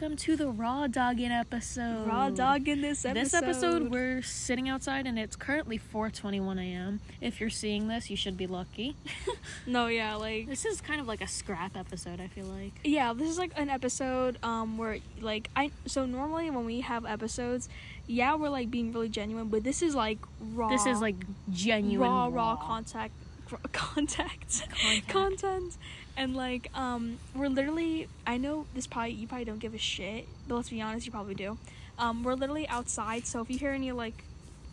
welcome to the Raw Dogging episode. Raw dogging this episode. This episode, we're sitting outside and it's currently 4:21 a.m. If you're seeing this, you should be lucky. no, yeah, like this is kind of like a scrap episode. I feel like. yeah, this is like an episode um where like I so normally when we have episodes, yeah, we're like being really genuine, but this is like raw. This is like genuine raw, raw contact, contact, Contact. content, and like um we're literally. I know this probably you probably don't give a shit, but let's be honest, you probably do. Um, we're literally outside, so if you hear any like,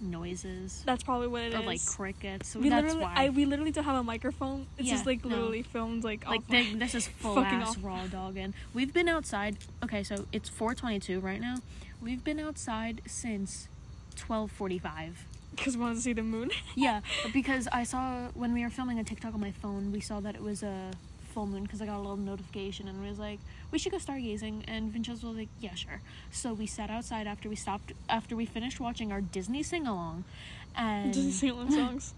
noises that's probably what it is. or like crickets. we that's literally, why. I we literally don't have a microphone. It's just Yeah, like no. literally filmed like like this is full fucking ass off. raw dogging. We've been outside. Okay, so it's 4:22 right now. We've been outside since 12:45. because we wanted to see the moon. Yeah, because I saw when we were filming a TikTok on my phone, we saw that it was a full moon because I got a little notification and it was like, we should go stargazing. And Vincenza was like, yeah, sure. So we sat outside after we stopped, after we finished watching our Disney sing along. And Disney sing-along songs.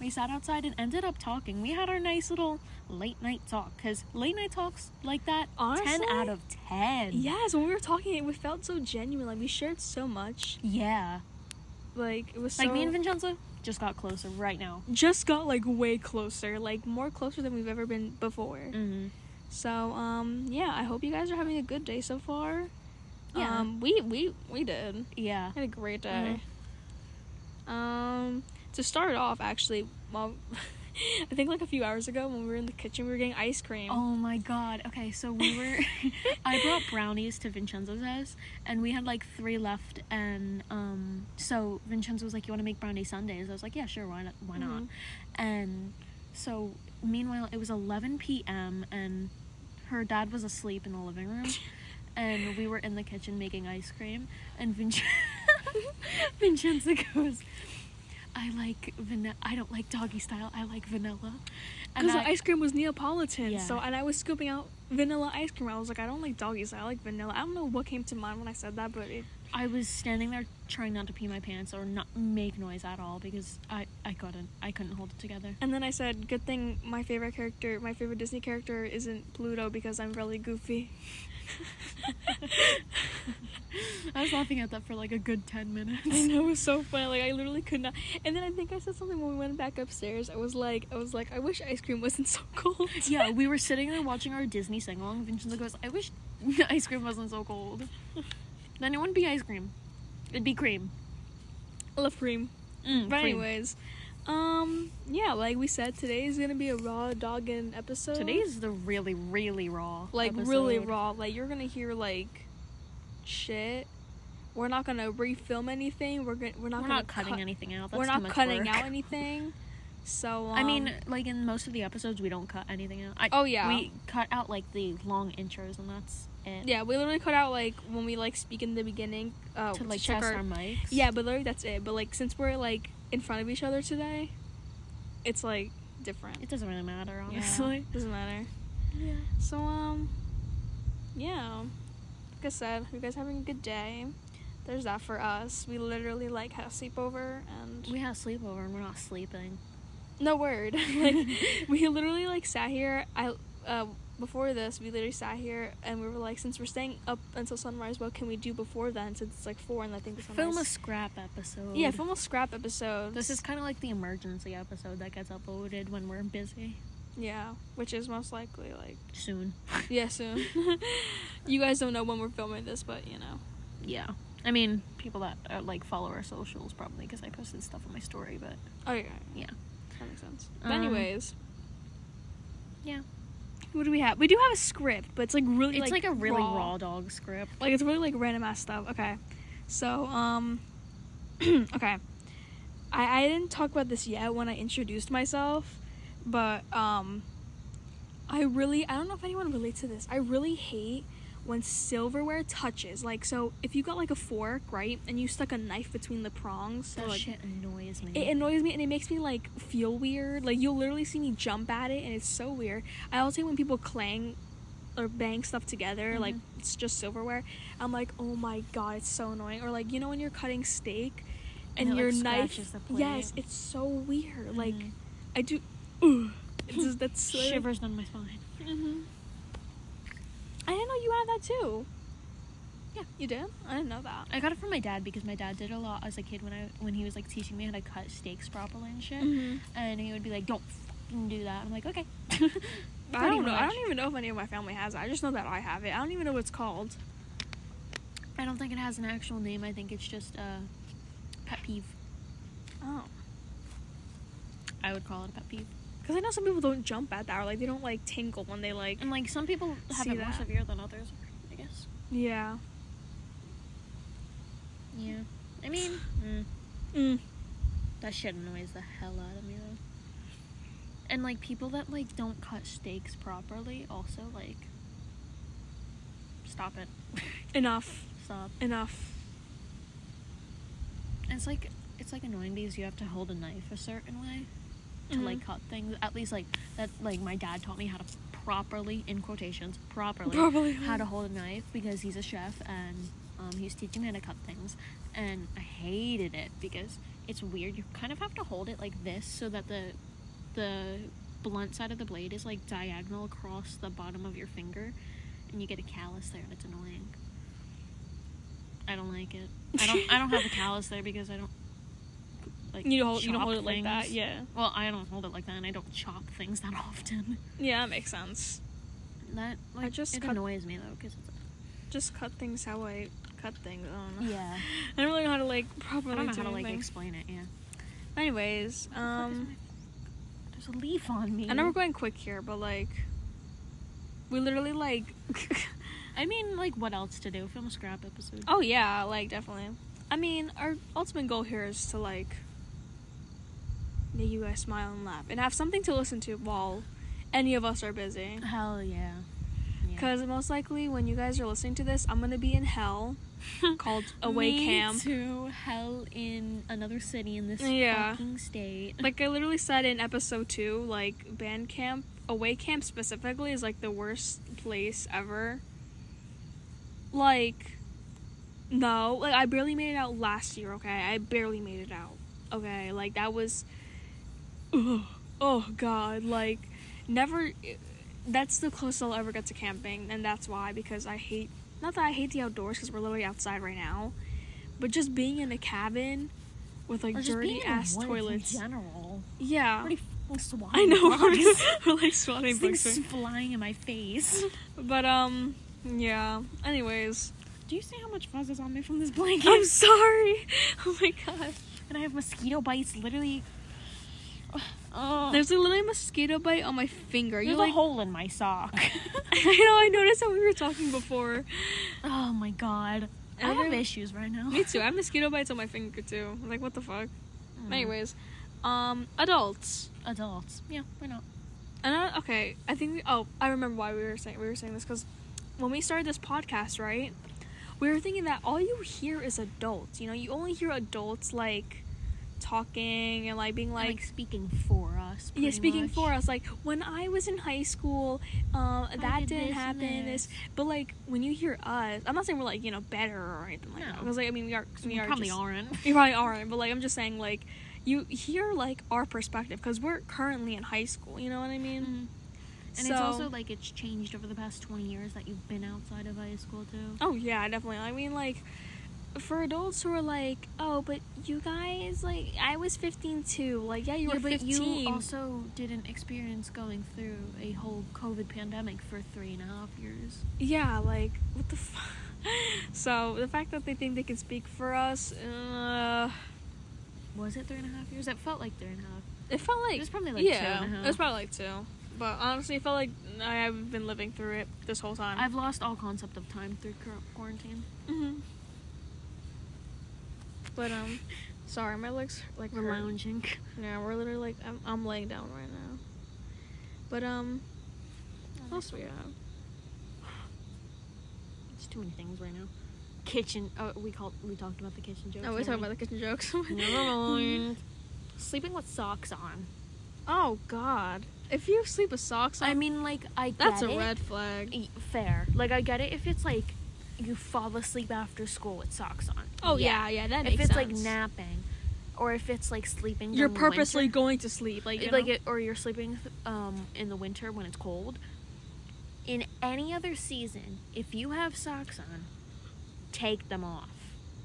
we sat outside and ended up talking. We had our nice little late night talk because late night talks like that, Honestly, 10 out of 10. Yes, when we were talking, it we felt so genuine. Like we shared so much. Yeah. Like it was Like so, me and Vincenza just got closer right now. just got like way closer, like more closer than we've ever been before. Mm-hmm. So um yeah, I hope you guys are having a good day so far. Yeah. Um we we we did. Yeah. had a great day. Um, to start off, actually, well, I think like a few hours ago when we were in the kitchen, we were getting ice cream. Oh my god. Okay, so we were I brought brownies to Vincenza's house and we had like three left and um so Vincenza was like, You wanna make brownie sundays? I was like, Yeah, sure, why not why not? Mhm. And so meanwhile it was eleven PM and her dad was asleep in the living room and we were in the kitchen making ice cream and Vincenza Vincenza goes I like vanilla. I don't like doggy style. I like vanilla. Because the ice cream was Neapolitan, Yeah. so and I was scooping out vanilla ice cream. I was like, I don't like doggies, I like vanilla. I don't know what came to mind when I said that, but it. I was standing there trying not to pee my pants or not make noise at all because I I couldn't I couldn't hold it together. And then I said, good thing my favorite character, my favorite Disney character, isn't Pluto because I'm really goofy. I was laughing at that for like a good ten minutes. I know it was so funny. Like I literally could not. And then I think I said something when we went back upstairs. I was like, I was like, I wish ice cream wasn't so cold. yeah, we were sitting there watching our Disney sing along. Vincenza goes, "I wish ice cream wasn't so cold." Then it wouldn't be ice cream; it'd be cream. I love cream. Mm, But cream. anyways, um, yeah, like we said, today is gonna be a raw dogging episode. today's the really really raw, like really raw. Like you're gonna hear like shit. We're not gonna refilm anything. We're gonna we're not We're gonna not cutting cut- anything out. That's we're not cutting work. out anything. So um, I mean, like in most of the episodes, we don't cut anything out. I, Oh, yeah. we cut out like the long intros, and that's it. yeah, we literally cut out like when we like speak in the beginning uh, to like check test our, our mics. Yeah, but literally that's it. But like since we're like in front of each other today, it's like different. it doesn't really matter, Yeah, honestly. doesn't matter. Yeah. So um, yeah, like I said, you guys having a good day. There's that for us. We literally like had a sleepover and We had a sleepover, and we're not sleeping. no word. like we literally like sat here. I uh before this we literally sat here and we were like, since we're staying up until sunrise, what can we do before then? Since it's like four and I think the sunrise. Film a scrap episode. yeah, film a scrap episode. This is kind of like the emergency episode that gets uploaded when we're busy. yeah, which is most likely like Soon. yeah soon. you guys don't know when we're filming this, but you know. Yeah. I mean, people that uh, like follow our socials probably because I posted stuff on my story, but Oh yeah, yeah. that makes sense. But Um, anyways, Yeah. What do we have? We do have a script, but it's like really It's like, a really raw. raw dog script. Like it's really like random ass stuff. Okay, so um, okay, I I didn't talk about this yet when I introduced myself, but um, I really I don't know if anyone relates to this. I really hate when silverware touches. Like so, if you got like a fork right, and you stuck a knife between the prongs, That or, like shit annoys me. it annoys me and it makes me like feel weird. Like you'll literally see me jump at it and it's so weird. I also hate when people clang or bang stuff together, like Mhm. it's just silverware. I'm like, oh my god, it's so annoying. Or like you know when you're cutting steak and, And it, your like, knife. Yes, it's so weird. Like Mhm. I do it's just, that's so shivers down my spine. Mhm. You had that too. Yeah, you did? I didn't know that. I got it from my dad because my dad did a lot as a kid when I when he was like teaching me how to cut steaks properly and shit. Mm-hmm. And he would be like, "Don't fucking do that." I'm like, "Okay." I don't know. I don't even know if any of my family has it. I just know that I have it. I don't even know what it's called. I don't think it has an actual name. I think it's just a pet peeve. Oh. I would call it a pet peeve. Because I know some people don't jump at that or like they don't like tingle when they like. And like some people have it more severe than others, I guess. Yeah. Yeah. I mean, mm, Mm. that shit annoys the hell out of me though. And like people that like don't cut steaks properly also like stop it. Enough. stop. Enough. And it's like it's like annoying because you have to hold a knife a certain way to Mhm. like cut things. At least like that like my dad taught me how to properly in quotations properly Properly. how to hold a knife because he's a chef and um, he was teaching me how to cut things and I hated it because it's weird. You kind of have to hold it like this so that the the blunt side of the blade is like diagonal across the bottom of your finger and you get a callus there and it's annoying. I don't like it. I don't I don't have a callus there because I don't like You don't hold, you don't hold it like that. Yeah. Well, I don't hold it like that and I don't chop things that often. Yeah, that makes sense. That like just it cut- annoys me though because it's Just cut things how I cut things. I don't know. yeah. I don't really know how to like properly I don't know do how to like explain it. Yeah. Anyways, um, There's a leaf on me. I know we're going quick here, but like, we literally like. I mean, like, what else to do? Film a scrap episode. oh yeah, like definitely. I mean, our ultimate goal here is to like make you guys smile and laugh and have something to listen to while any of us are busy. Hell yeah. yeah. Because most likely, when you guys are listening to this, I'm gonna be in hell, called away Me camp. to hell in another city in this Yeah. fucking state. Like I literally said in episode two, like band camp, away camp specifically is like the worst place ever. Like, no, like I barely made it out last year. Okay, I barely made it out. Okay, like that was, ugh, oh god, like never. That's the closest I'll ever get to camping, and that's why because I hate. Not that I hate the outdoors because we're literally outside right now, but just being in a cabin with like Or just being dirty ass toilets. In general. Yeah. Pretty fucking swatting I know. bugs. We're like swatting Things bugs. flying in my face. But um, yeah. Anyways, Do you see how much fuzz is on me from this blanket? I'm sorry. Oh my god. and I have mosquito bites literally. Oh, There's a little mosquito bite on my finger. there's You a like? hole in my sock. I know. I noticed that we were talking before. oh my god. I have issues right now. Me too. I have mosquito bites on my finger too. Like what the fuck. Mm. Anyways, um, adults. adults. Yeah, why not? And I, okay, I think we. Oh, I remember why we were saying we were saying this because when we started this podcast, right? We were thinking that all you hear is adults. You know, you only hear adults like talking and like being Like, like. speaking for us. yeah, speaking much. for us, like when I was in high school, um, that did didn't this happen. This, this. but like when you hear us, I'm not saying we're like you know better or anything like that. No. Because like I mean we are, we, We are probably just- aren't. we probably aren't, but like I'm just saying like you hear like our perspective because we're currently in high school. You know what I mean? Mhm. And So- it's also like it's changed over the past 20 years that you've been outside of high school too. Oh yeah, definitely. I mean, like, for adults who are like, oh, but you guys, like, I was 15 too. Like, yeah, you yeah, were but 15. you also didn't experience going through a whole COVID pandemic for three and a half years. yeah, like, what the fuck? so the fact that they think they can speak for us, uh, Was it three and a half years? It felt like three and a half. it felt like It was probably like yeah, two and a half. it was probably like two. But honestly, it felt like I have been living through it this whole time. I've lost all concept of time through quarantine. hmm But um, sorry, my legs like We're hurt. lounging. Yeah, we're literally like I'm, I'm laying down right now. But um, what else we have? It's too many things right now. Kitchen. Oh, we called. We talked about the kitchen jokes. Oh, we're talking about the kitchen jokes. Never mind. Sleeping with socks on. oh God! If you sleep with socks on, I mean, like I. that's a it. red flag. Fair. Like I get it if it's like you fall asleep after school with socks on. Oh yeah, yeah, that makes If it's like napping, or if it's like sleeping. you're purposely winter, going to sleep, like like it, or you're sleeping um in the winter when it's cold. In any other season, if you have socks on, take them off.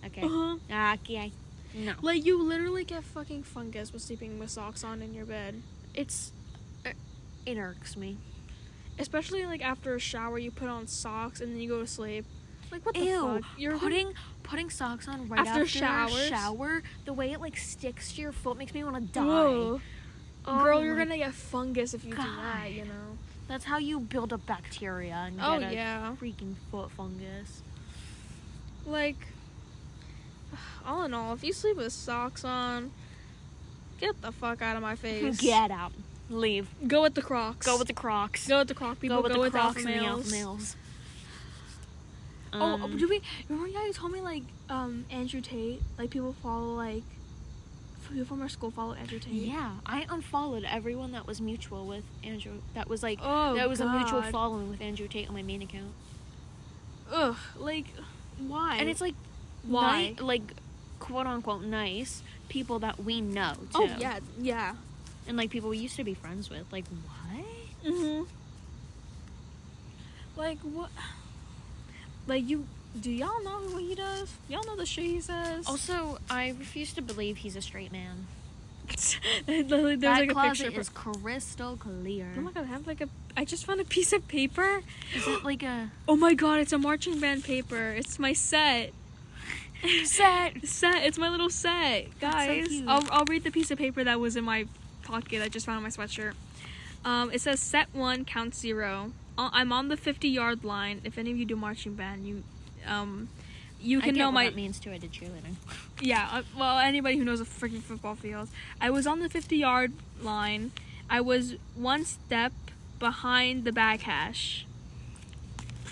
Okay. Uh-huh. Okay. No. Like you literally get fucking fungus with sleeping with socks on in your bed. It's uh, it irks me. Especially like after a shower, you put on socks and then you go to sleep. Like what the Ew. fuck? You're putting putting socks on right After after, showers? shower. The way it like sticks to your foot makes me want to die. Whoa. Oh Girl, you're um, gonna get fungus if you do that. You know. That's how you build up bacteria and Oh get a yeah. freaking foot fungus. Like, all in all, if you sleep with socks on, get the fuck out of my face. Get out. Leave. Go with the Crocs. Go with the Crocs. Go with the Croc people. Go with the Crocs alpha and the males. alpha males. Oh, Um, do we remember? Yeah, you told me like um Andrew Tate. Like people follow like people from our school follow Andrew Tate. yeah, I unfollowed everyone that was mutual with Andrew. That was like Oh, that was a mutual following with Andrew Tate on my main account. Ugh. Like, why? And it's like why? ni- like quote unquote nice people that we know too. oh yeah, yeah. And like people we used to be friends with. Like what? Mhm. Like what? Like you? Do y'all know what he does? Y'all know the shit he says? Also, I refuse to believe he's a straight man. There's that like a closet picture. is crystal clear. oh my god, I have like a. I just found a piece of paper. Is it like a Oh my god, it's a marching band paper. It's my set. set? Set. It's my little set, so guys. cute. I'll I'll read the piece of paper that was in my pocket. I just found in my sweatshirt. Um, it says set one, count zero. I'm on the 50 yard line. If any of you do marching band, you, um, you I can know what my that means too. I did cheerleading. yeah. Uh, well, anybody who knows a freaking football field. I was on the 50 yard line. I was one step behind the back hash.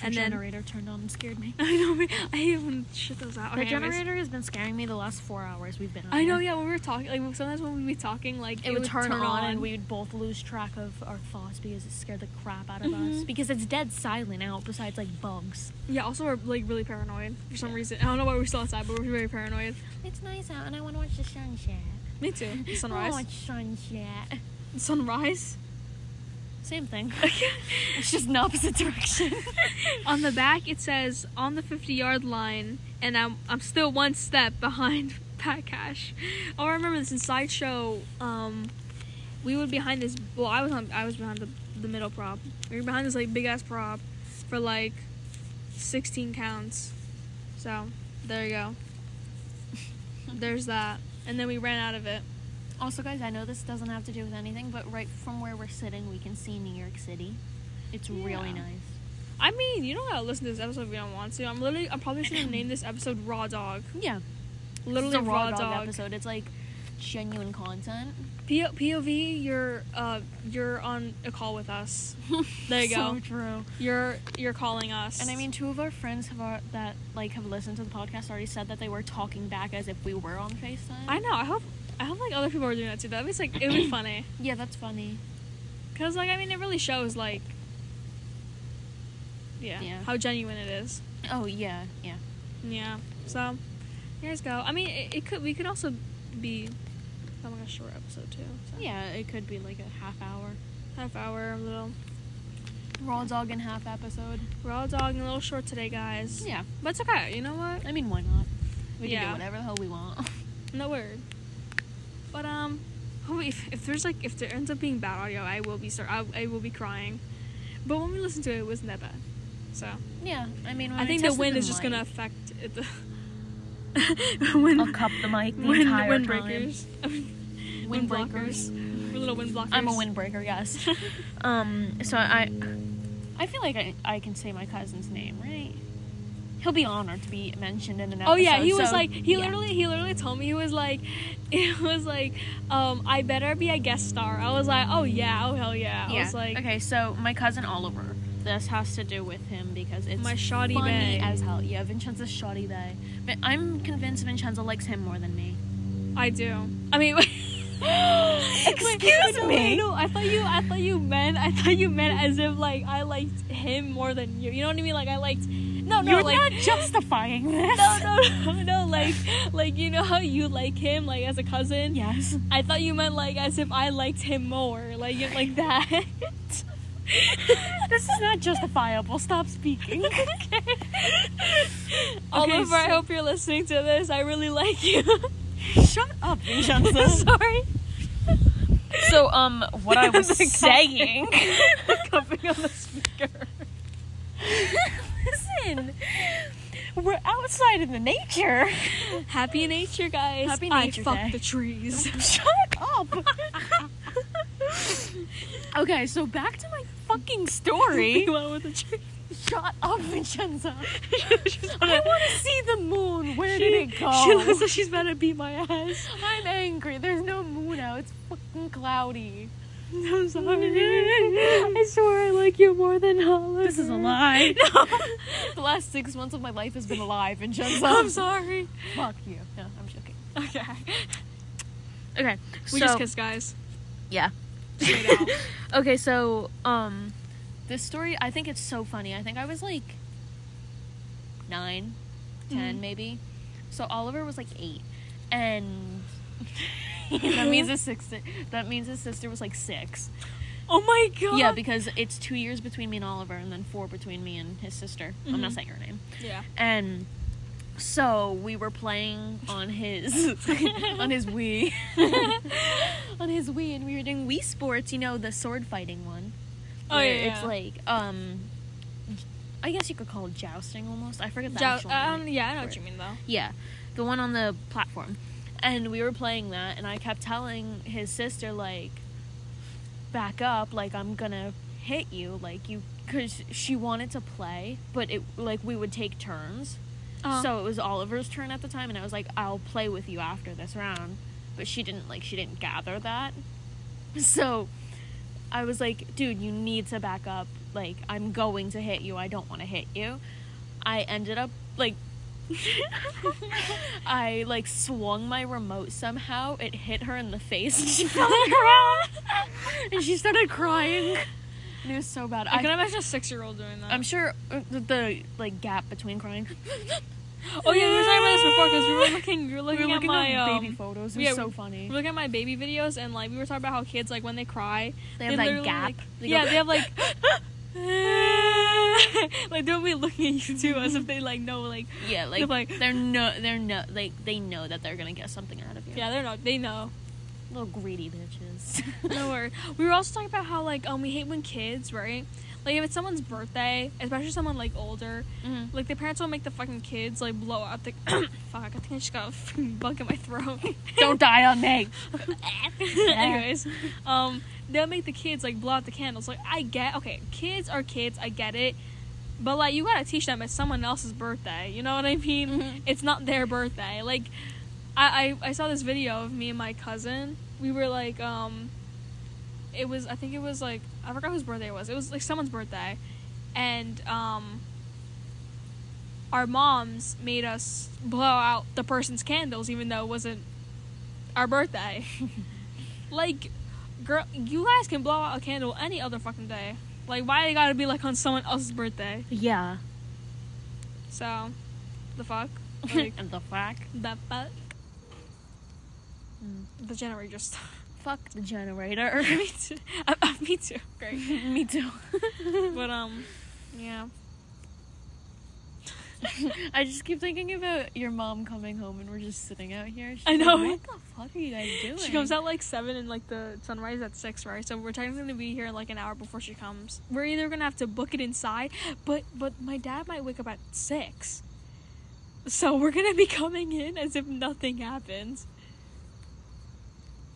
The And then generator turned on and scared me. I know I even shit those out. The Okay, generator has been scaring me the last four hours we've been. I know, here. yeah. When we were talking, like sometimes when we'd be talking, like It, would turn, on, and we'd both lose track of our thoughts because it scared the crap out of us. Mhm. Because it's dead silent out besides like bugs. Yeah, also we're like really paranoid for some reason. I don't know why we're still outside, but we're very paranoid. It's nice out and I want to watch the sunset. Me too. The sunrise. I wanna sunrise. watch sunset. Sunrise. Same thing. it's just an opposite direction. on the back it says on the 50 yard line, and I'm I'm still one step behind back hash. Oh, I remember this in sideshow. Um, we were behind this. Well, I was on. I was behind the the middle prop. We were behind this like big ass prop for like 16 counts. So there you go. There's that, and then we ran out of it. Also, guys, I know this doesn't have to do with anything, but right from where we're sitting, we can see New York City. It's really nice. I mean, you don't gotta listen to this episode if you don't want to. I'm literally, I'm probably just gonna name this episode "Raw Dog." Yeah. Literally raw, raw dog, dog. episode. It's like genuine content. P- POV, you're uh, you're on a call with us. There you go. so true. You're you're calling us. And I mean, two of our friends have ar- that like have listened to the podcast already said that they were talking back as if we were on Facetime. I know. I hope I hope like other people are doing that too. That was like it would be funny. yeah, that's funny. Cause like I mean, it really shows like. Yeah, Yeah. How genuine it is. Oh yeah, yeah. Yeah. So, here you go. I mean, it, it could we could also be oh filming a short episode too. So. Yeah, it could be like a half hour. Half hour, little Raw dog and half episode. raw dog and a little short today, guys. Yeah. But it's okay. You know what? I mean, why not? We can Yeah. do whatever the hell we want. No word. But um, oh, if, if there's like if there ends up being bad audio, I will be start I, I will be crying. But when we listened to it, it wasn't that bad. So yeah, I mean, when I think the tested wind is just gonna affect it. The wind, I'll cup the mic the wind, entire wind time. breakers, wind Wind blockers, breakers. We're little wind blockers. I'm a windbreaker, yes. um, so I, I feel like I, I can say my cousin's name, right? He'll be honored to be mentioned in an episode. Oh yeah, he was like he yeah. literally he literally told me he was like it was like um I better be a guest star. I was like oh yeah oh hell yeah. yeah. I was like okay, so my cousin Oliver. This has to do with him because it's My shoddy funny as hell. Yeah, Vincenza's shoddy bae. But I'm convinced Vincenza likes him more than me. I do. I mean, Excuse no, me? No, I thought you. I thought you meant. I thought you meant as if like I liked him more than you. You know what I mean? Like I liked. No, no, You're like. not justifying this. no, no, no, no, like, like you know how you like him, like as a cousin. Yes. I thought you meant like as if I liked him more, like like that. this is not justifiable. Stop speaking. okay. Oliver, so- I hope you're listening to this. I really like you. Shut up, Vincenza. Sorry. So, um, what I was saying. the cupping on the speaker. Listen, we're outside in the nature. Happy nature, guys. Happy I fuck the trees. Shut up. okay, so back to my fucking story. Went with the tree. Shut up, Vincenza. She's I want to see the moon. Where she, did it go? She looks like she's about to beat my ass. I'm angry. There's no moon out. It's fucking cloudy. I'm sorry. I swear I like you more than Oliver. This is a lie. No. the last six months of my life has been a lie, Vincenza. I'm sorry. Fuck you. No, I'm joking. Okay. Okay, We so just kissed, guys. yeah. Okay, so um, this story I think it's so funny. I think I was like nine, ten, Mhm. maybe. So Oliver was like eight, and that means his sister. That means his sister was like six. Oh my god. Yeah, because it's two years between me and Oliver, and then four between me and his sister. I'm not Mhm. saying her name. yeah. And so we were playing on his on his Wii on his Wii, and we were doing Wii Sports. You know the sword fighting one. Oh, yeah, It's yeah. like um, I guess you could call it jousting almost. I forget the Jo- actual um, yeah, I know what you mean though. Yeah, the one on the platform. And we were playing that, and I kept telling his sister, like, back up, like, I'm gonna hit you, like, you, because she wanted to play, but it, like, we would take turns. Uh-huh. So it was Oliver's turn at the time, and I was like, I'll play with you after this round. But she didn't, like, she didn't gather that. So I was like, dude, you need to back up. Like, I'm going to hit you. I don't want to hit you. I ended up, like, I like swung my remote somehow. It hit her in the face and she fell on the ground. and she started crying. And it was so bad. I I can imagine a six-year-old doing that. I'm sure uh, the, the like gap between crying. oh yeah, we were talking about this before because we were looking, we were We looking, were looking at my um, baby photos. It was yeah, so funny. we were looking at my baby videos and like we were talking about how kids like when they cry, They have that gap. like- They yeah, go- they have like. like they'll be looking at you too as if they like know like Yeah, like, They're like- they're no, they're no, like they know that they're gonna get something out of you. yeah they're not they know little greedy bitches. no worries. We were also talking about how like um we hate when kids right like if it's someone's birthday especially someone like older Mhm. like the parents will make the fucking kids like blow out the fuck I think I just got a fucking bug in my throat Don't die on me. anyways um they'll make the kids like blow out the candles like I get okay kids are kids I get it but like you gotta teach them it's someone else's birthday you know what I mean Mhm. it's not their birthday like I, I I saw this video of me and my cousin we were like um it was I think it was like I forgot whose birthday it was. It was like someone's birthday. And um our moms made us blow out the person's candles even though it wasn't our birthday. Like girl you guys can blow out a candle any other fucking day. Like why they gotta be like on someone else's birthday? Yeah. so the fuck? Like and the fuck. the fuck? Mm. the generator just Fuck the generator. me too uh, uh, me too great Me too. but um yeah I just keep thinking about your mom coming home and we're just sitting out here. She's I know. Like, what the fuck are you guys doing? She comes out like seven and like the sunrise at six, right? So we're technically gonna be here like an hour before she comes. We're either gonna have to book it inside, but but my dad might wake up at six. So we're gonna be coming in as if nothing happens.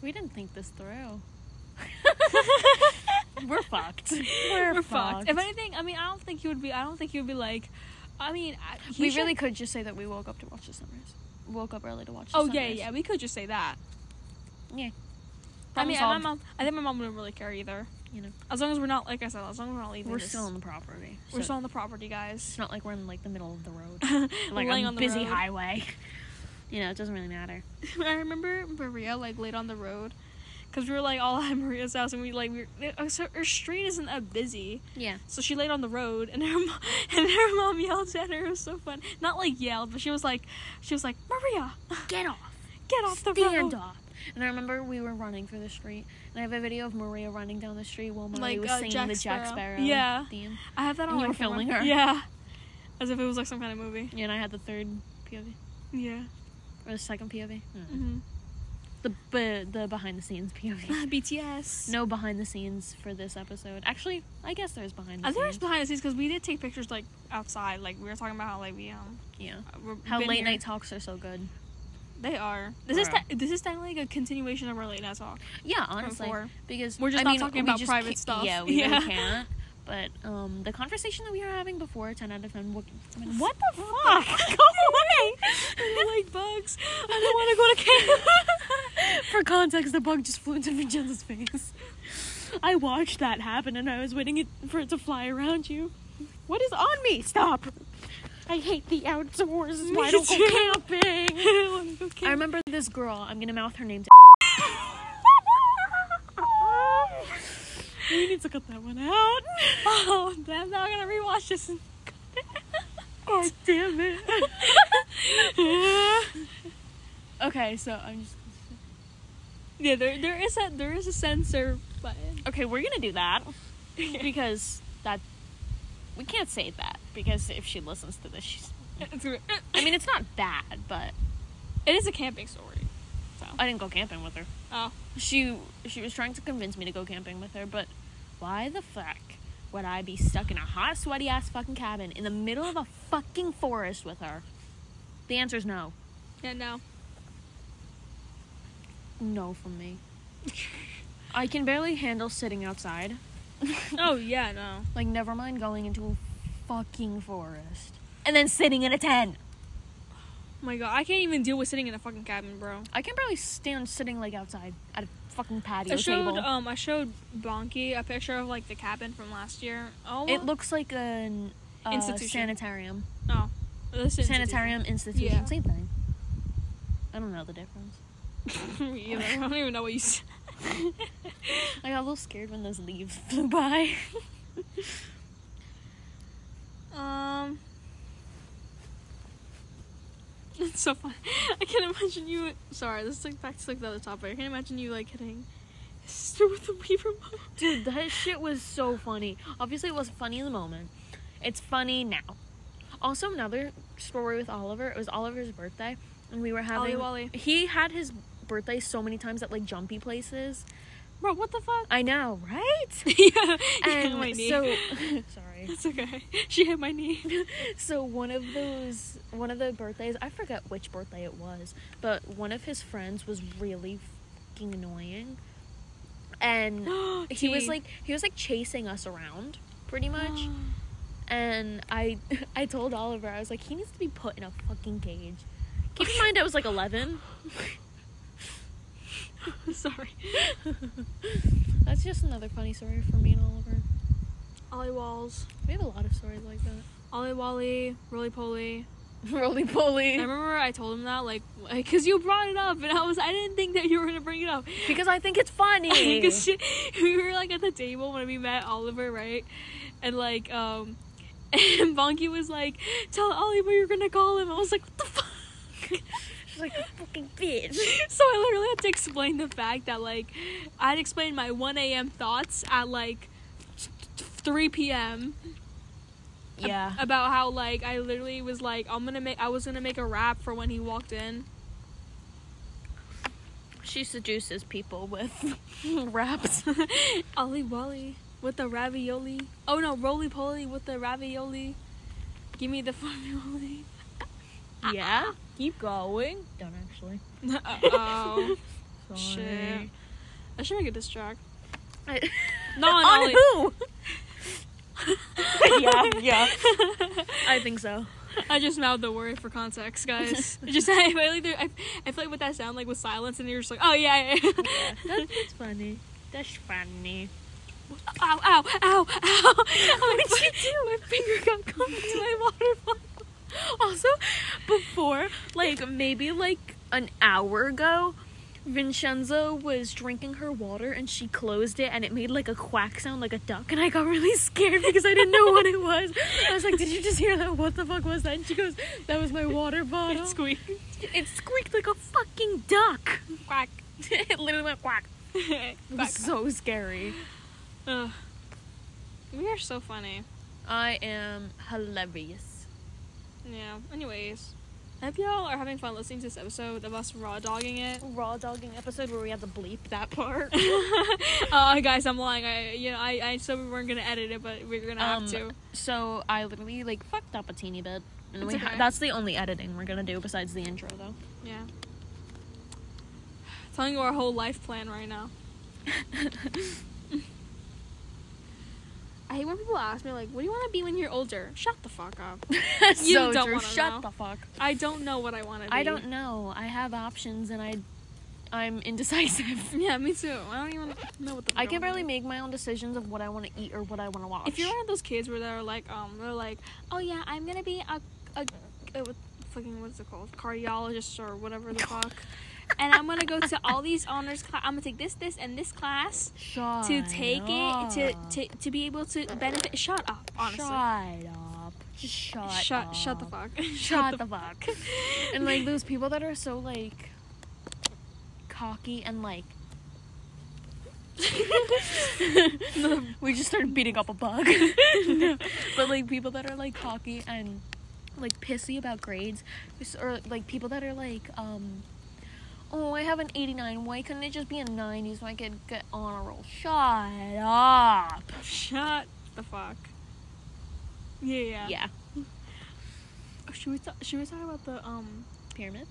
We didn't think this through. we're fucked. We're, We're fucked. If anything, I mean, I don't think he would be. I don't think he would be like. I mean, I, we should- really could just say that we woke up to watch the sunrise. Woke up early to watch the Oh yeah, sunrise. yeah. We could just say that. Yeah. I mean, and my mom. I think my mom wouldn't really care either. You know, As long as we're not, like I said, as long as we're not leaving. we're this- still on the property. We're so still on the property, guys. It's not like we're in like the middle of the road, like Laying on on a the busy road. highway. You know, it doesn't really matter. I remember Maria like laid on the road because we were like all at Maria's house and we like we were, uh, so her street isn't that busy, Yeah. so she laid on the road and her mo- and her mom yelled at her. It was so fun. Not like yelled, but she was like she was like Maria, Get off. get off the Stand road. up. And I remember we were running through the street, and I have a video of Maria running down the street while Maria Like, was uh, singing Jack the Jack Sparrow. Yeah. theme. I have that on And you were filming her? Yeah. As if it was like some kind of movie. Yeah, and I had the third POV Yeah. Or the second POV. hmm The be- the behind the scenes POV. BTS. No behind the scenes for this episode. Actually, I guess there's behind the I think there's scenes. behind the scenes because we did take pictures like outside. Like we were talking about how like we um Yeah. we're, How been late here. night talks are so good. They are. This is te- this is technically like a continuation of our late night talk. Yeah, honestly, before. because We're just I not mean, talking we about private can't- stuff. Yeah, we Yeah. really can't. But um, the conversation that we were having before, ten out of ten. What, what the fuck? Go away! I like bugs. I don't want to go to camp. For context, the bug just flew into Vincenza's face. I watched that happen, and I was waiting it, for it to fly around you. What is on me? Stop! I hate the outdoors. Why don't go camping. I don't want to go I remember this girl. I'm gonna mouth her name. To we need to cut that one out. Oh, I'm not gonna rewatch this. Oh damn it. okay, so I'm just. yeah, there there is a there is a censor button. Okay, we're gonna do that because that we can't say that because if she listens to this, she's. I mean, it's not bad, but it is a camping story. So. I didn't go camping with her. Oh. She she was trying to convince me to go camping with her, but why the fuck would I be stuck in a hot, sweaty ass fucking cabin in the middle of a fucking forest with her? The answer's no. Yeah, no. No from me. I can barely handle sitting outside. Oh yeah, no. Like, never mind going into a fucking forest. And then sitting in a tent. Oh my god, I can't even deal with sitting in a fucking cabin, bro. I can barely stand sitting like outside at a fucking patio I showed table. um I showed Bonky a picture of like the cabin from last year. Oh, it looks like an uh, Institution. sanitarium. no. This Sanitarium institution. Yeah. Same thing. I don't know the difference. Either. I don't even know what you said. I got a little scared when those leaves flew by. Um. It's so fun. I can't imagine you. Sorry, this is like back to like the other topic. I can't imagine you like hitting his sister with a Wii remote. Dude, that shit was so funny. Obviously, it wasn't funny in the moment. It's funny now. Also, another story with Oliver. It was Oliver's birthday, and we were having. Ollie Wally. He had his birthday so many times at like jumpy places. Bro, what the fuck? I know, right? yeah, And yeah, my knee. so, sorry. it's okay. She hit my knee. So one of those, one of the birthdays, I forget which birthday it was, but one of his friends was really fucking annoying, and he was like, he was like chasing us around, pretty much. And I, I told Oliver, I was like, he needs to be put in a fucking cage. Keep in mind, I was like eleven. Sorry. That's just another funny story for me and Oliver. Ollie Walls, We have a lot of stories like that. Ollie Wally, Roly Poly. Roly poly. I remember I told him that like because you brought it up and I was I didn't think that you were gonna bring it up. Because I think it's funny. Because we were like at the table when we met Oliver, right? And like, um, and Bonky was like, "Tell Ollie what you're gonna call him." I was like, "What the fuck?" Like a fucking bitch. so I literally had to explain the fact that like I had explained my 1 a.m. thoughts at like 3 p.m. Yeah. about how like I literally was like I'm gonna make I was gonna make a rap for when he walked in. She seduces people with raps. Ollie Wally with the ravioli. Oh no, roly poly with the ravioli. Give me the ravioli. yeah. Keep going. Don't actually. oh Sorry. shit! I should make a diss track. No, on On who? yeah, yeah. I think so. I just mouthed the word for context, guys. It just I feel like there- I, I feel like what that sound like was silence, and you're just like, oh yeah, yeah. Yeah, that's, that's funny. That's funny. ow, ow, ow, ow! What did you do? My finger got caught into my water bottle. Also, before, like maybe like an hour ago, Vincenza was drinking her water and she closed it and it made like a quack sound like a duck and I got really scared because I didn't know what it was. I was like, "Did you just hear that? What the fuck was that?" And she goes, "That was my water bottle." It squeaked. It squeaked like a fucking duck. Quack. it literally went quack. It was Back- so scary. Ugh. we are so funny. I am hilarious. Yeah. Anyways, I hope y'all are having fun listening to this episode of us raw dogging it. Raw dogging episode where we have to bleep that part. uh, guys, I'm lying. I, you know, I, I said we weren't gonna edit it, but we're gonna have Um, to. So I literally like fucked up a teeny bit. And It's we ha- okay. that's the only editing we're gonna do besides the intro though. Yeah. Telling you our whole life plan right now. I hate when people ask me like, "What do you want to be when you're older?" Shut the fuck up. so don't wanna Shut know. the fuck. I don't know what I want to be. I don't know. I have options and I I'm indecisive. Yeah, me too. I don't even know what the. fuck I can barely make my own decisions of what I want to eat or what I want to watch. If you're one of those kids where they're like, um, they're like, oh yeah, I'm gonna be a, a, a fucking what's it called, cardiologist or whatever the fuck, and I'm gonna go to all these honors. I'm gonna take this, this, and this class Shut to take it to, to to be able to benefit. Shut up, honestly. Shut up. Just shut shut up. shut the fuck. Shut the fuck. and like those people that are so like cocky and like we just started beating up a bug. No. But like people that are like cocky and like pissy about grades or like people that are like um Oh, I have an 89. Why couldn't it just be a 90 so I could get on a roll? Shut up. Shut the fuck. Yeah, yeah. Yeah. Oh, should we talk? Should we talk about the um? Pyramid?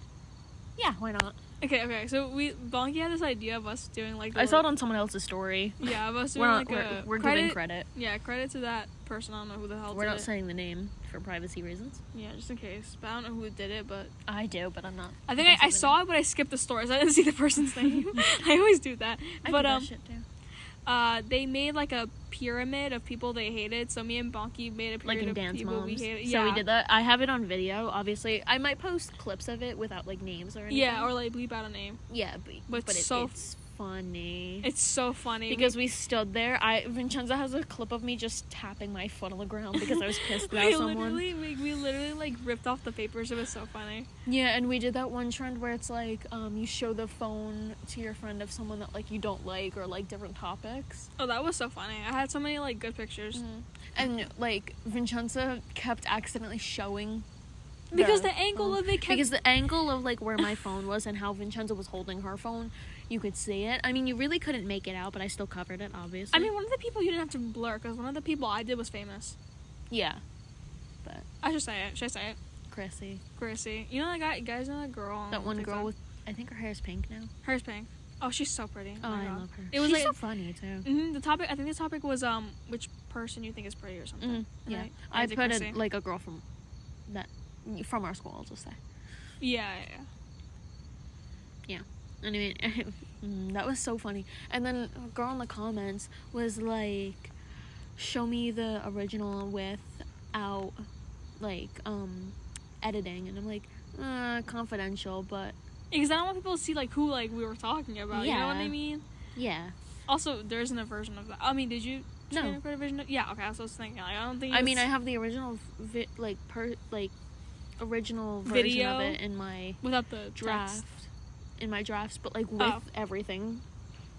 Yeah, why not? Okay, okay. So we Bonky had this idea of us doing like. I saw it on someone else's story. Yeah, of us doing We're not, like we're, a we're credit, giving credit. Yeah, credit to that person. I don't know who the hell We're not it. saying the name for privacy reasons. Yeah, just in case. But I don't know who did it. But I do, but I'm not. I think I, I saw it, but I skipped the stories. I didn't see the person's name. I always do that. I but do that um, shit too. Uh, they made like a pyramid of people they hated. So me and Bonky made a like pyramid in of dance people moms. we hated. So yeah. we did that. I have it on video. Obviously, I might post clips of it without like names or anything. Yeah, or like bleep out a name. yeah, but, but but, it, so- it's funny. It's so funny because we stood there. I Vincenza has a clip of me just tapping my foot on the ground because I was pissed about we someone. literally we, we literally like ripped off the papers. It was so funny. Yeah, and we did that one trend where it's like um, you show the phone to your friend of someone that like you don't like or like different topics. Oh, that was so funny. I had so many like good pictures And like Vincenza kept accidentally showing because the angle phone. of it kept. because the angle of like where my phone was and how Vincenza was holding her phone, you could see it. I mean, you really couldn't make it out, but I still covered it, obviously. I mean, one of the people you didn't have to blur because one of the people I did was famous. yeah, but I should say it. Should I say it? Chrissy, Chrissy. You know that guy? You guys know that girl? that one girl with, I think her hair is pink now. Hers pink. Oh, she's so pretty. Oh, my I God. love her. It was She's like so funny too. hmm the topic. I think the topic was um which person you think is pretty or something. Mhm, Yeah, I, I, did put like a girl from that from our school. I'll just say. Yeah, yeah, yeah. Mean, mm, that was so funny. And then a girl in the comments was like, "Show me the original without like um editing," and I'm like, uh, "Confidential," but Because I don't want people to see like who like we were talking about. yeah. You know what I mean? yeah. Also, there isn't a version of that. I mean, did you? No. record a version of, yeah. Okay, I was thinking. Like, I don't think. I mean, I have the original vi- like per like original version Video? of it in my without the draft. In my drafts, but like with Oh. everything.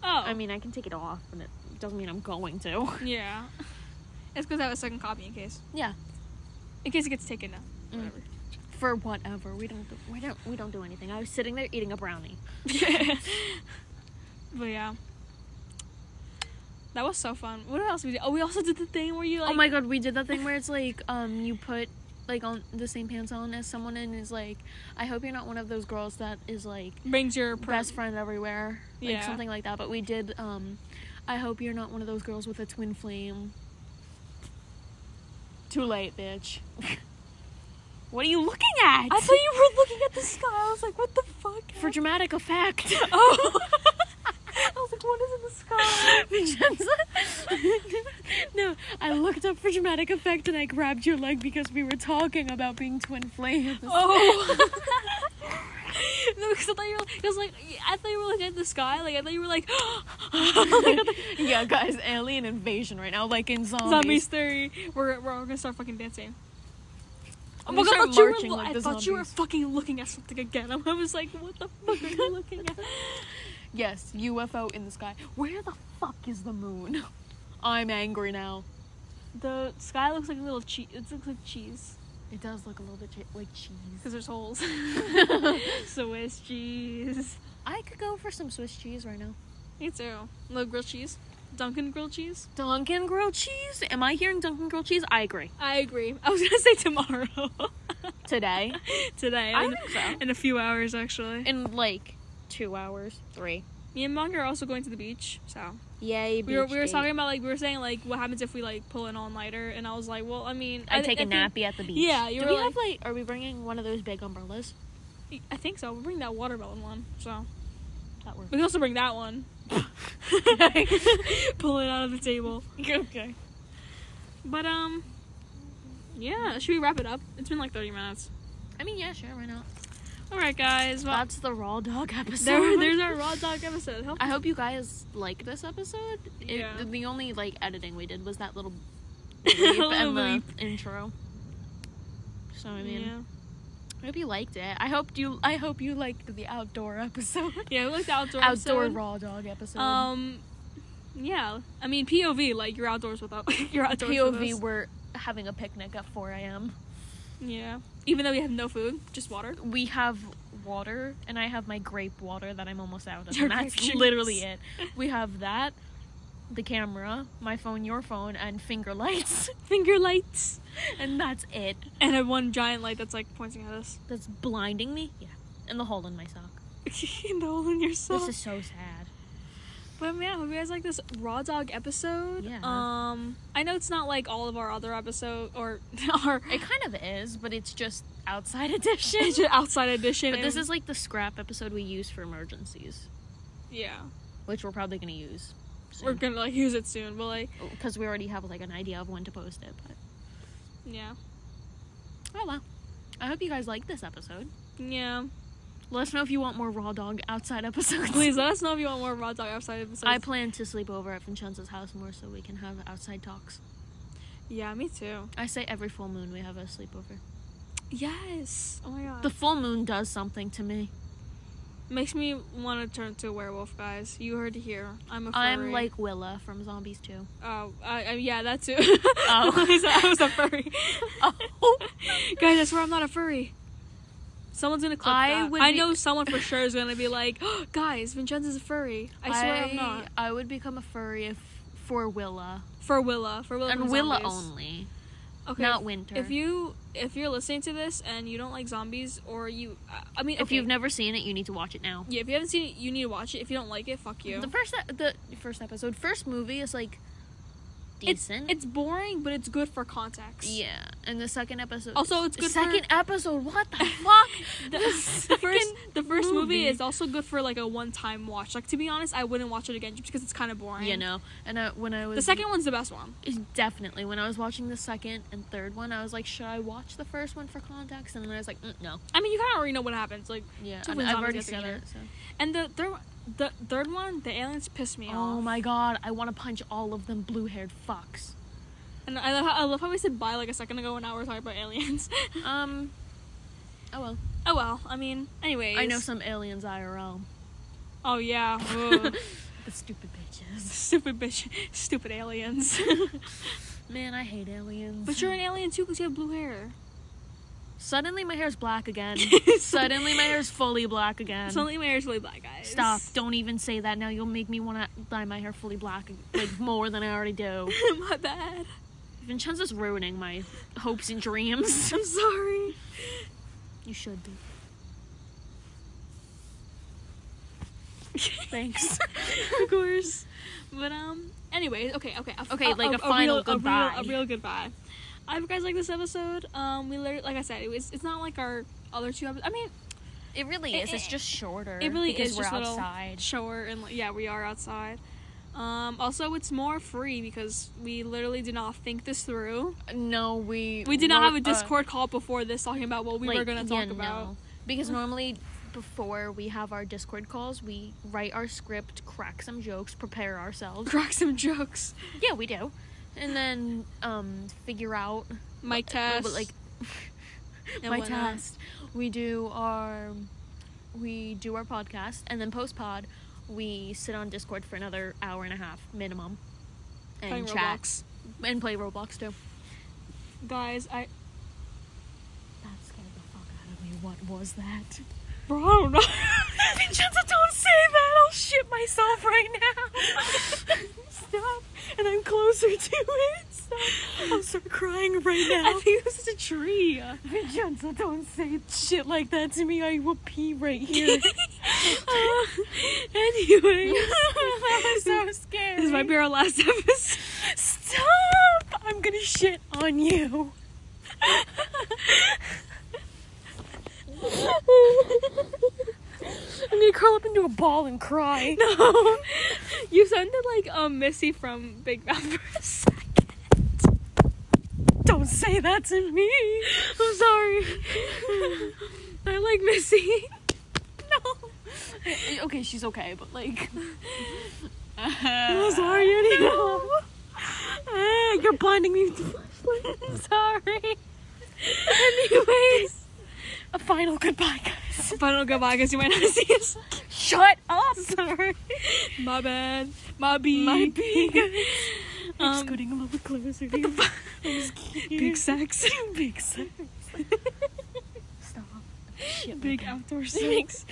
Oh, I mean, I can take it off, but it doesn't mean I'm going to. yeah. It's because I have a second copy in case. Yeah. In case it gets taken now. Mm. Whatever. For whatever, we don't do, we don't we don't do anything. I was sitting there eating a brownie. but yeah. That was so fun. What else we did? Oh, we also did the thing where you like. oh my god, we did that thing where it's like um you put like on the same pants on as someone and is like I hope you're not one of those girls that is like Brings your per- best friend everywhere. Like Yeah. something like that. But we did um I hope you're not one of those girls with a twin flame. Too late, bitch. what are you looking at? I thought you were looking at the sky. I was like, what the fuck? for dramatic effect. oh. I was like, what is in the sky? Vincenza. no, I looked up for dramatic effect and I grabbed your leg because we were talking about being twin flames. Oh. no, because I thought you were. Was like I thought you were looking at the sky. Like I thought you were like. yeah, guys, alien invasion right now, like in zombies. Zombies theory. We're we're all gonna start fucking dancing. Oh my god! You were, like I thought you were fucking looking at something again. I was like, what the fuck are you looking at? Yes, UFO in the sky. Where the fuck is the moon? I'm angry now. The sky looks like a little cheese. It looks like cheese It does look a little bit che- like cheese. because there's holes. Swiss cheese. I could go for some Swiss cheese right now. Me too. Little grilled cheese. Dunkin' grilled cheese. Dunkin' grilled cheese? Am I hearing Dunkin' grilled cheese? I agree. I agree. I was gonna say tomorrow. Today, Today. I in, think so. in a few hours, actually. in like two hours, three. Me and Monk are also going to the beach, so Yay! we were we were talking about like we were saying like what happens if we like pull an all nighter, and I was like, well, I mean, I I take a think- nappy at the beach. Yeah, you Do we like- have like? Are we bringing one of those big umbrellas? I think so. We'll bring that watermelon one. So That works. we can also bring that one. Pull it out of the table. okay. But um, yeah. Should we wrap it up? It's been like thirty minutes. I mean, yeah, sure, why not? All right, guys. Well, That's the raw dog episode. there, there's our raw dog episode. I hope you guys like this episode. It- Yeah. the only like editing we did was that little bleep and the bleep. intro. So I mean, yeah. I hope you liked it. I hope you. I hope you liked the outdoor episode. Yeah, we like the outdoor outdoor episode. raw dog episode. Um, yeah. I mean POV, like you're outdoors without you're outdoors. POV, we're having a picnic at 4 a.m. Yeah. Even though we have no food, just water. We have water, and I have my grape water that I'm almost out of. And that's literally it. We have that, the camera, my phone, your phone, and finger lights, Finger lights. and that's it. And a one giant light that's like pointing at us. That's blinding me. Yeah, and the hole in my sock. the hole in your sock. This is so sad. But man, hope you guys like this raw dog episode. Yeah. Um, I know it's not like all of our other episode or our It kind of is, but it's just outside edition. it's an outside edition. But this is like the scrap episode we use for emergencies, yeah. which we're probably gonna use. We're gonna like use it soon, but like because we already have like an idea of when to post it. But yeah, oh well, I hope you guys like this episode. yeah. Let us know if you want more raw dog outside episodes. Please let us know if you want more raw dog outside episodes. I plan to sleep over at Vincenza's house more so we can have outside talks. yeah, me too. I say every full moon we have a sleepover. Yes. Oh my god. The full moon does something to me. Makes me want to turn to a werewolf, guys. You heard it here. I'm a furry. I'm like Willa from Zombies 2. Oh, I, I, yeah, that too. Oh. I was a furry. Oh. Guys, I swear I'm not a furry. Someone's gonna clip I that. would I be- know someone for sure is gonna be like, oh, "Guys, Vincenza's a furry." I swear I, am not. I would become a furry if for Willa. For Willa, for Willa, And Willa Zombies. only. Okay. Not Wynter. If you if you're listening to this and you don't like zombies, or you, I mean, if you've never seen it, you need to watch it now. yeah, if you haven't seen it, you need to watch it. If you don't like it, fuck you. The first the first episode, first movie is like decent. it's boring, but it's good for context. yeah, and the second episode. Also, it's good second for- episode. What the fuck? The, the first the first movie. movie. is also good for like a one time watch. Like to be honest, I wouldn't watch it again just because it's kind of boring. you know, and I, when I was The second one's the best one. definitely when I was watching the second and third one, I was like, should I watch the first one for context? And then I was like, mm, no. I mean, you kind of already know what happens. Like, Yeah, Two and when I've already together. it. So. and the third the third one, the aliens piss me Oh off. Oh my god, I want to punch all of them blue-haired fucks. And I love, how, I love how we said bye like a second ago, when now we're talking about aliens. Um. Oh well. oh well. I mean, anyways. I know some aliens IRL. Oh yeah. The stupid bitches. stupid bitch. Stupid aliens. Man, I hate aliens. but you're an alien too because you have blue hair. Suddenly my hair's black again. Suddenly my hair's fully black again. Suddenly my hair's really black, guys. Stop. Don't even say that now. You'll make me want to dye my hair fully black, like more than I already do. my bad. Vincenza's ruining my hopes and dreams. I'm sorry. You should be. Thanks. of course. But um. anyway, okay, okay, Okay, like a final real, goodbye. A real, a real goodbye. I hope you guys like this episode. Um, we literally, like I said, it was. It's not like our other two episodes. I mean, It really It- is. It's just shorter. it really because is we're just outside. short and yeah, we are outside. Um, also, it's more free because we literally did not think this through. No, we We did not have a uh, Discord call before this talking about what we were gonna yeah, talk about. no. Because normally, before we have our Discord calls, we write our script, crack some jokes, prepare ourselves. Crack some jokes. yeah, we do, and then um figure out my test. but, like my test. We do our we do our podcast, and then post pod. we sit on Discord for another hour and a half minimum, and Playing chat Roblox. and play Roblox too. Guys, I That scared the fuck out of me. What was that? bro, I don't know. Vincenza, don't say that. I'll shit myself right now. Stop. And I'm closer to it. Stop. I'll start crying right now. I think this is a tree. Vincenza, don't say shit like that to me. I will pee right here. Uh, anyway, I'm so scared. this might be our last episode. Stop! I'm gonna shit on you. I'm gonna curl up into a ball and cry. No, you sounded like um Missy from Big Mouth for a second. Don't say that to me. I'm sorry. I like Missy. No. Okay, she's okay, but like. I'm sorry, No. Ah, you're blinding me with the flashlight. Sorry. Anyways, A final goodbye, guys. Final goodbye because you might not see us. Shut up. Sorry. My bad. My B. My B. I'm Um, just getting a little closer to you. I'm. Big sex. Big sex. Stop. Shit, Big okay. outdoor sex.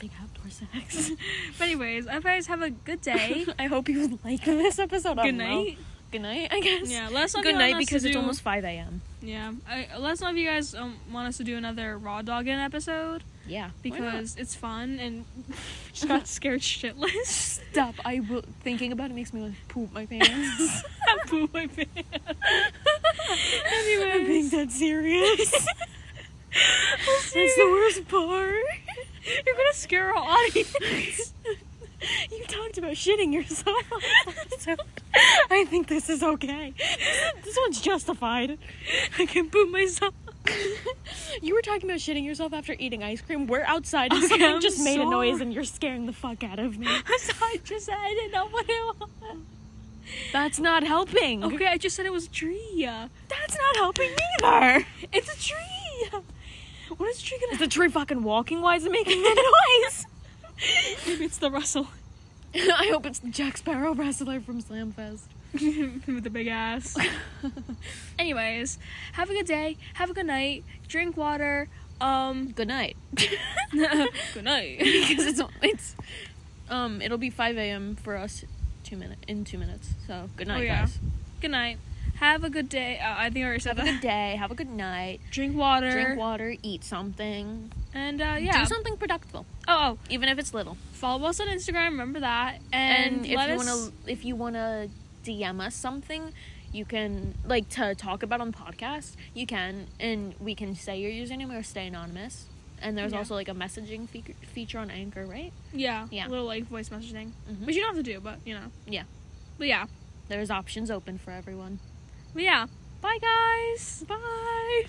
big outdoor sex. But anyways, I hope you guys have a good day. I hope you like this episode. Good don't know. night. Good night, I guess. Yeah, let us know Good night because it's almost 5 a.m. Yeah, I, let us know if you guys um, want us to do another raw dogging episode Yeah. because it's fun and just got scared shitless. Stop. I will. Thinking about it makes me want to poop my pants. I pooped my pants. I'm being dead serious. That's the worst part. you're gonna scare our audience. You talked about shitting yourself. so I think this is okay. This one's justified. I can poop myself. You were talking about shitting yourself after eating ice cream. We're outside and Okay, something I'm just made a noise and you're scaring the fuck out of me. I'm sorry, just said I didn't know what it was. That's not helping. Okay, I just said it was a tree. That's not helping either. It's a tree. What is a tree gonna? Is the tree fucking walking? Why is it making that noise? Maybe it's the Russell I hope it's the Jack Sparrow wrestler from Slamfest. with the big ass. Anyways, have a good day. Have a good night. Drink water. Um, Good night. good night. because it's it's um it'll be 5 a.m. for us two minute in two minutes. So good night, Oh, yeah. guys. Good night. Have a good day. Uh, I think I already said Have a that. good day. Have a good night. Drink water. Drink water. Eat something. And uh, yeah. Do something productive, oh, oh, even if it's little. follow us on Instagram. Remember that. And, And, if you us. wanna if you wanna DM us something. You can like to talk about on podcast. You can, and we can say your username or stay anonymous. And there's Yeah. also like a messaging fe- feature on Anchor, right? Yeah. Yeah. A little like voice messaging, Mhm. which you don't have to do, but you know. Yeah. But yeah. There's options open for everyone. But yeah. Bye, guys. Bye.